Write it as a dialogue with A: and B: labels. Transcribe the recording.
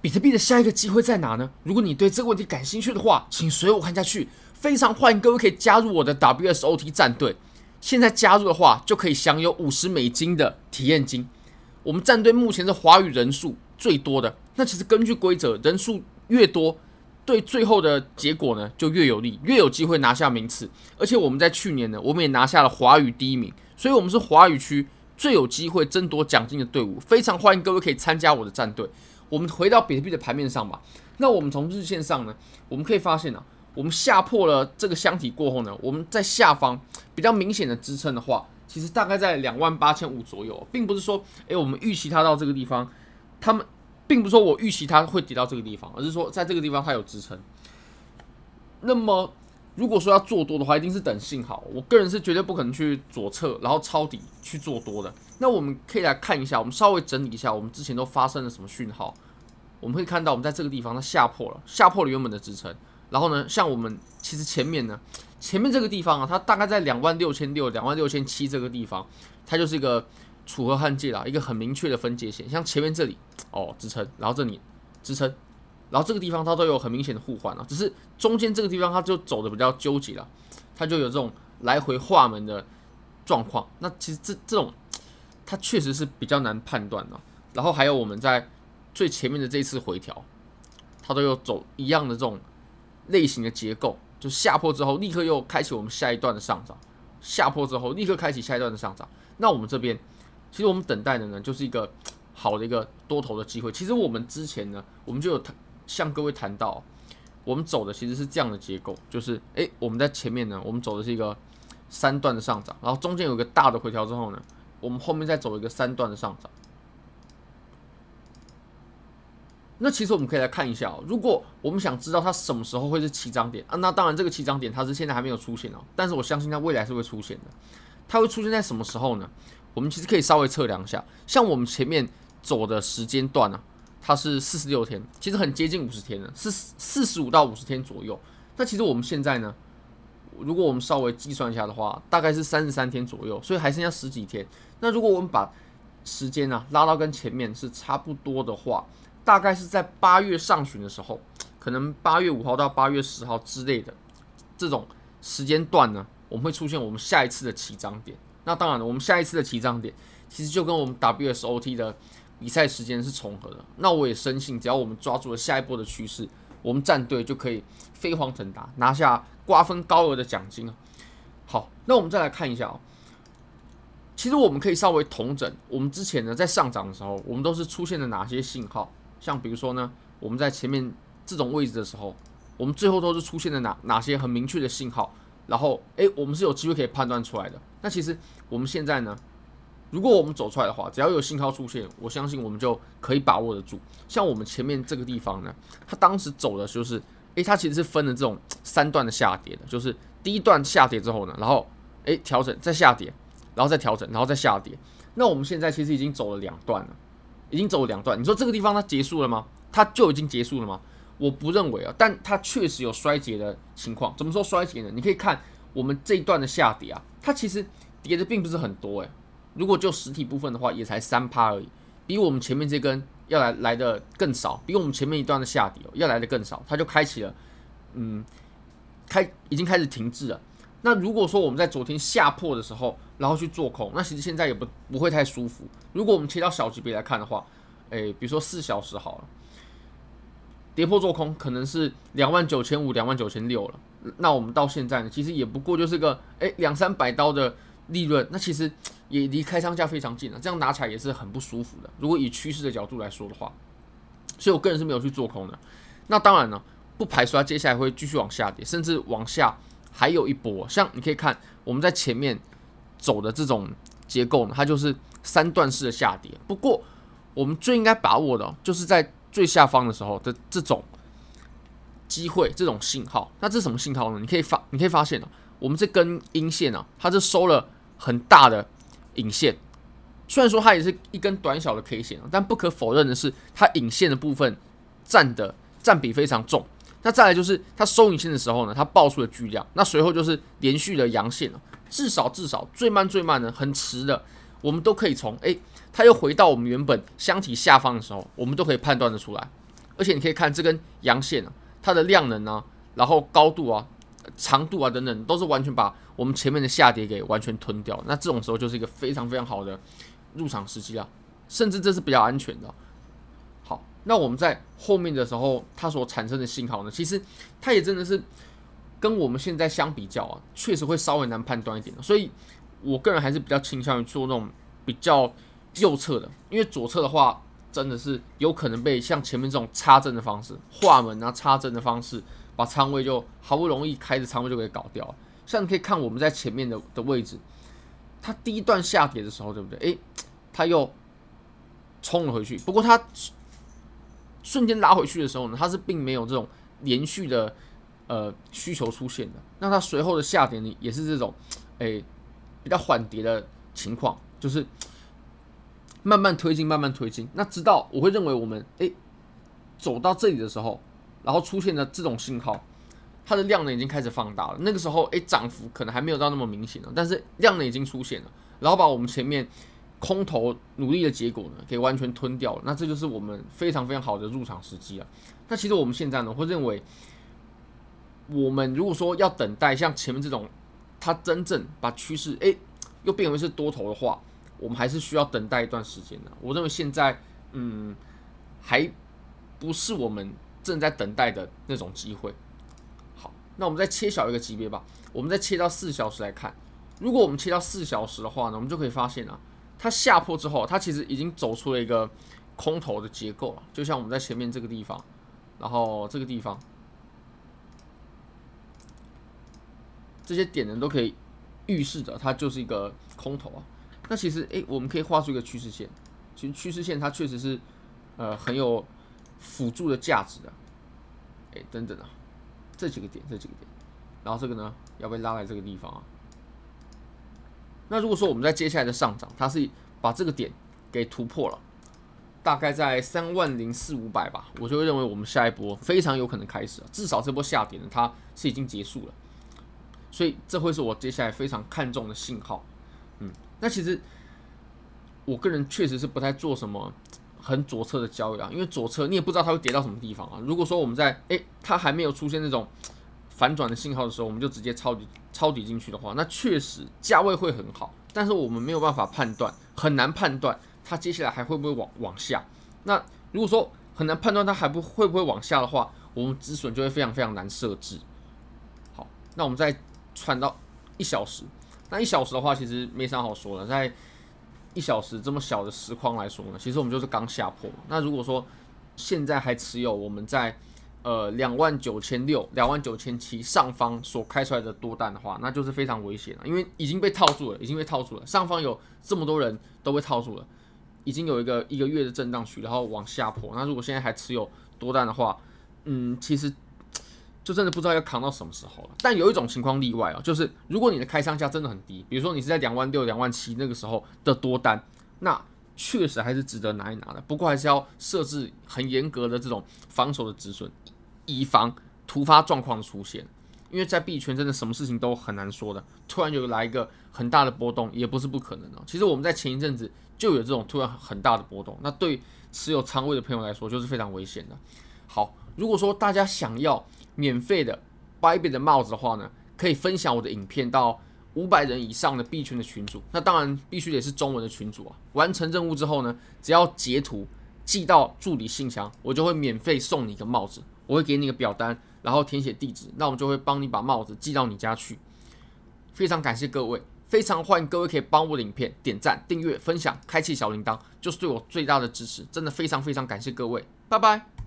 A: 比特币的下一个机会在哪呢？如果你对这个问题感兴趣的话，请随我看下去。非常欢迎各位可以加入我的 WSOT 战队。现在加入的话，就可以享有五十美金的体验金。我们战队目前是华语人数最多的。那其实根据规则，人数越多，对最后的结果呢就越有利，越有机会拿下名次。而且我们在去年呢，我们也拿下了华语第一名，所以我们是华语区最有机会争夺奖金的队伍。非常欢迎各位可以参加我的战队。我们回到比特币的盘面上吧。那我们从日线上呢，我们可以发现啊。我们下破了这个箱体过后呢，我们在下方比较明显的支撑的话，其实大概在两万八千五左右，并不是说，诶，我们预期它到这个地方，他们并不是说我预期它会跌到这个地方，而是说在这个地方它有支撑。那么如果说要做多的话，一定是等信号。我个人是绝对不可能去左侧然后抄底去做多的。那我们可以来看一下，我们稍微整理一下，我们之前都发生了什么讯号？我们会看到，我们在这个地方它下破了，下破了原本的支撑。然后呢，像我们其实前面呢，前面这个地方啊，它大概在两万六千六、两万六千七这个地方，它就是一个楚河汉界啦，一个很明确的分界线。像前面这里哦支撑，然后这里支撑，然后这个地方它都有很明显的互换了，只是中间这个地方它就走的比较纠结了，它就有这种来回画门的状况。那其实这这种它确实是比较难判断的。然后还有我们在最前面的这一次回调，它都有走一样的这种。类型的结构，就下破之后立刻又开启我们下一段的上涨，下破之后立刻开启下一段的上涨。那我们这边，其实我们等待的呢，就是一个好的一个多头的机会。其实我们之前呢，我们就有向各位谈到，我们走的其实是这样的结构，就是诶，我们在前面呢，我们走的是一个三段的上涨，然后中间有一个大的回调之后呢，我们后面再走一个三段的上涨。那其实我们可以来看一下哦，如果我们想知道它什么时候会是起涨点啊，那当然这个起涨点它是现在还没有出现哦，但是我相信它未来是会出现的。它会出现在什么时候呢？我们其实可以稍微测量一下，像我们前面走的时间段呢，它是四十六天，其实很接近五十天了，是四十五到五十天左右。那其实我们现在呢，如果我们稍微计算一下的话，大概是三十三天左右，所以还剩下十几天。那如果我们把时间呢拉到跟前面是差不多的话，大概是在八月上旬的时候，可能八月五号到八月十号之类的这种时间段呢，我们会出现我们下一次的起涨点。那当然了，我们下一次的起涨点其实就跟我们 WSOT 的比赛时间是重合的。那我也深信，只要我们抓住了下一波的趋势，我们战队就可以飞黄腾达，拿下瓜分高额的奖金啊。好，那我们再来看一下哦。其实我们可以稍微统整，我们之前呢在上涨的时候，我们都是出现了哪些信号？像比如说呢，我们在前面这种位置的时候，我们最后都是出现了哪哪些很明确的信号，然后诶，我们是有机会可以判断出来的。那其实我们现在呢，如果我们走出来的话，只要有信号出现，我相信我们就可以把握得住。像我们前面这个地方呢，它当时走的就是，诶，它其实是分了这种三段的下跌的，就是第一段下跌之后呢，然后诶调整再下跌，然后再调整，然后再下跌。那我们现在其实已经走了两段了。已经走了两段，你说这个地方它结束了吗？它就已经结束了吗？我不认为啊，但它确实有衰竭的情况。怎么说衰竭呢？你可以看我们这一段的下跌啊，它其实跌的并不是很多诶。如果就实体部分的话，也才三趴而已，比我们前面这根要来来的更少，比我们前面一段的下跌要来的更少，它就开启了，嗯，开已经开始停滞了。那如果说我们在昨天下破的时候，然后去做空，那其实现在也不不会太舒服。如果我们切到小级别来看的话，诶，比如说四小时好了，跌破做空可能是两万九千五、两万九千六了。那我们到现在呢，其实也不过就是个诶两三百刀的利润，那其实也离开仓价非常近了。这样拿起来也是很不舒服的。如果以趋势的角度来说的话，所以我个人是没有去做空的。那当然了，不排除它接下来会继续往下跌，甚至往下。还有一波，像你可以看我们在前面走的这种结构呢，它就是三段式的下跌。不过，我们最应该把握的，就是在最下方的时候的这种机会、这种信号。那这是什么信号呢？你可以发，你可以发现啊，我们这根阴线啊，它是收了很大的影线。虽然说它也是一根短小的 K 线，但不可否认的是，它影线的部分占的占比非常重。那再来就是它收影线的时候呢，它爆出了巨量，那随后就是连续的阳线了，至少至少最慢最慢的很迟的，我们都可以从诶，它又回到我们原本箱体下方的时候，我们都可以判断得出来，而且你可以看这根阳线啊，它的量能啊，然后高度啊、长度啊等等，都是完全把我们前面的下跌给完全吞掉。那这种时候就是一个非常非常好的入场时机啊，甚至这是比较安全的。好，那我们在后面的时候，它所产生的信号呢，其实它也真的是跟我们现在相比较啊，确实会稍微难判断一点。所以我个人还是比较倾向于做那种比较右侧的，因为左侧的话。真的是有可能被像前面这种插针的方式、画门啊、插针的方式，把仓位就好不容易开的仓位就给搞掉。像你可以看我们在前面的的位置，它第一段下跌的时候，对不对？诶，它又冲了回去。不过它瞬间拉回去的时候呢，它是并没有这种连续的呃需求出现的。那它随后的下跌呢，也是这种诶比较缓跌的情况，就是。慢慢推进，慢慢推进。那直到我会认为我们诶走到这里的时候，然后出现了这种信号，它的量呢已经开始放大了。那个时候诶涨幅可能还没有到那么明显了，但是量呢已经出现了，然后把我们前面空头努力的结果呢给完全吞掉了。那这就是我们非常非常好的入场时机啊。那其实我们现在呢会认为，我们如果说要等待像前面这种，它真正把趋势诶又变为是多头的话。我们还是需要等待一段时间的。我认为现在，嗯，还不是我们正在等待的那种机会。好，那我们再切小一个级别吧。我们再切到四小时来看。如果我们切到四小时的话呢，我们就可以发现啊，它下破之后，它其实已经走出了一个空头的结构了。就像我们在前面这个地方，然后这个地方，这些点呢都可以预示着它就是一个空头啊。那其实，诶，我们可以画出一个趋势线。其实趋势线它确实是，呃，很有辅助的价值的。诶，等等啊，这几个点，这几个点，然后这个呢，要被拉来这个地方啊。那如果说我们在接下来的上涨，它是把这个点给突破了，大概在三万零四五百吧，我就会认为我们下一波非常有可能开始了。至少这波下跌呢，它是已经结束了。所以这会是我接下来非常看重的信号。嗯。那其实，我个人确实是不太做什么很左侧的交易啊，因为左侧你也不知道它会跌到什么地方啊。如果说我们在诶，它还没有出现那种反转的信号的时候，我们就直接抄底抄底进去的话，那确实价位会很好，但是我们没有办法判断，很难判断它接下来还会不会往往下。那如果说很难判断它还不会不会往下的话，我们止损就会非常非常难设置。好，那我们再传到一小时。那一小时的话，其实没啥好说的。在一小时这么小的实况来说呢，其实我们就是刚下破。那如果说现在还持有我们在呃两万九千六、两万九千七上方所开出来的多单的话，那就是非常危险了，因为已经被套住了，已经被套住了。上方有这么多人都被套住了，已经有一个一个月的震荡区，然后往下破。那如果现在还持有多单的话，嗯，其实。就真的不知道要扛到什么时候了。但有一种情况例外啊，就是如果你的开仓价真的很低，比如说你是在两万六、两万七那个时候的多单，那确实还是值得拿一拿的。不过还是要设置很严格的这种防守的止损，以防突发状况出现。因为在币圈真的什么事情都很难说的，突然有来一个很大的波动也不是不可能的。其实我们在前一阵子就有这种突然很大的波动，那对持有仓位的朋友来说就是非常危险的。好，如果说大家想要。免费的 bib 的帽子的话呢，可以分享我的影片到五百人以上的币圈的群组。那当然必须得是中文的群组啊。完成任务之后呢，只要截图寄到助理信箱，我就会免费送你一个帽子。我会给你一个表单，然后填写地址，那我们就会帮你把帽子寄到你家去。非常感谢各位，非常欢迎各位可以帮我的影片点赞、订阅、分享、开启小铃铛，就是对我最大的支持。真的非常非常感谢各位，拜拜。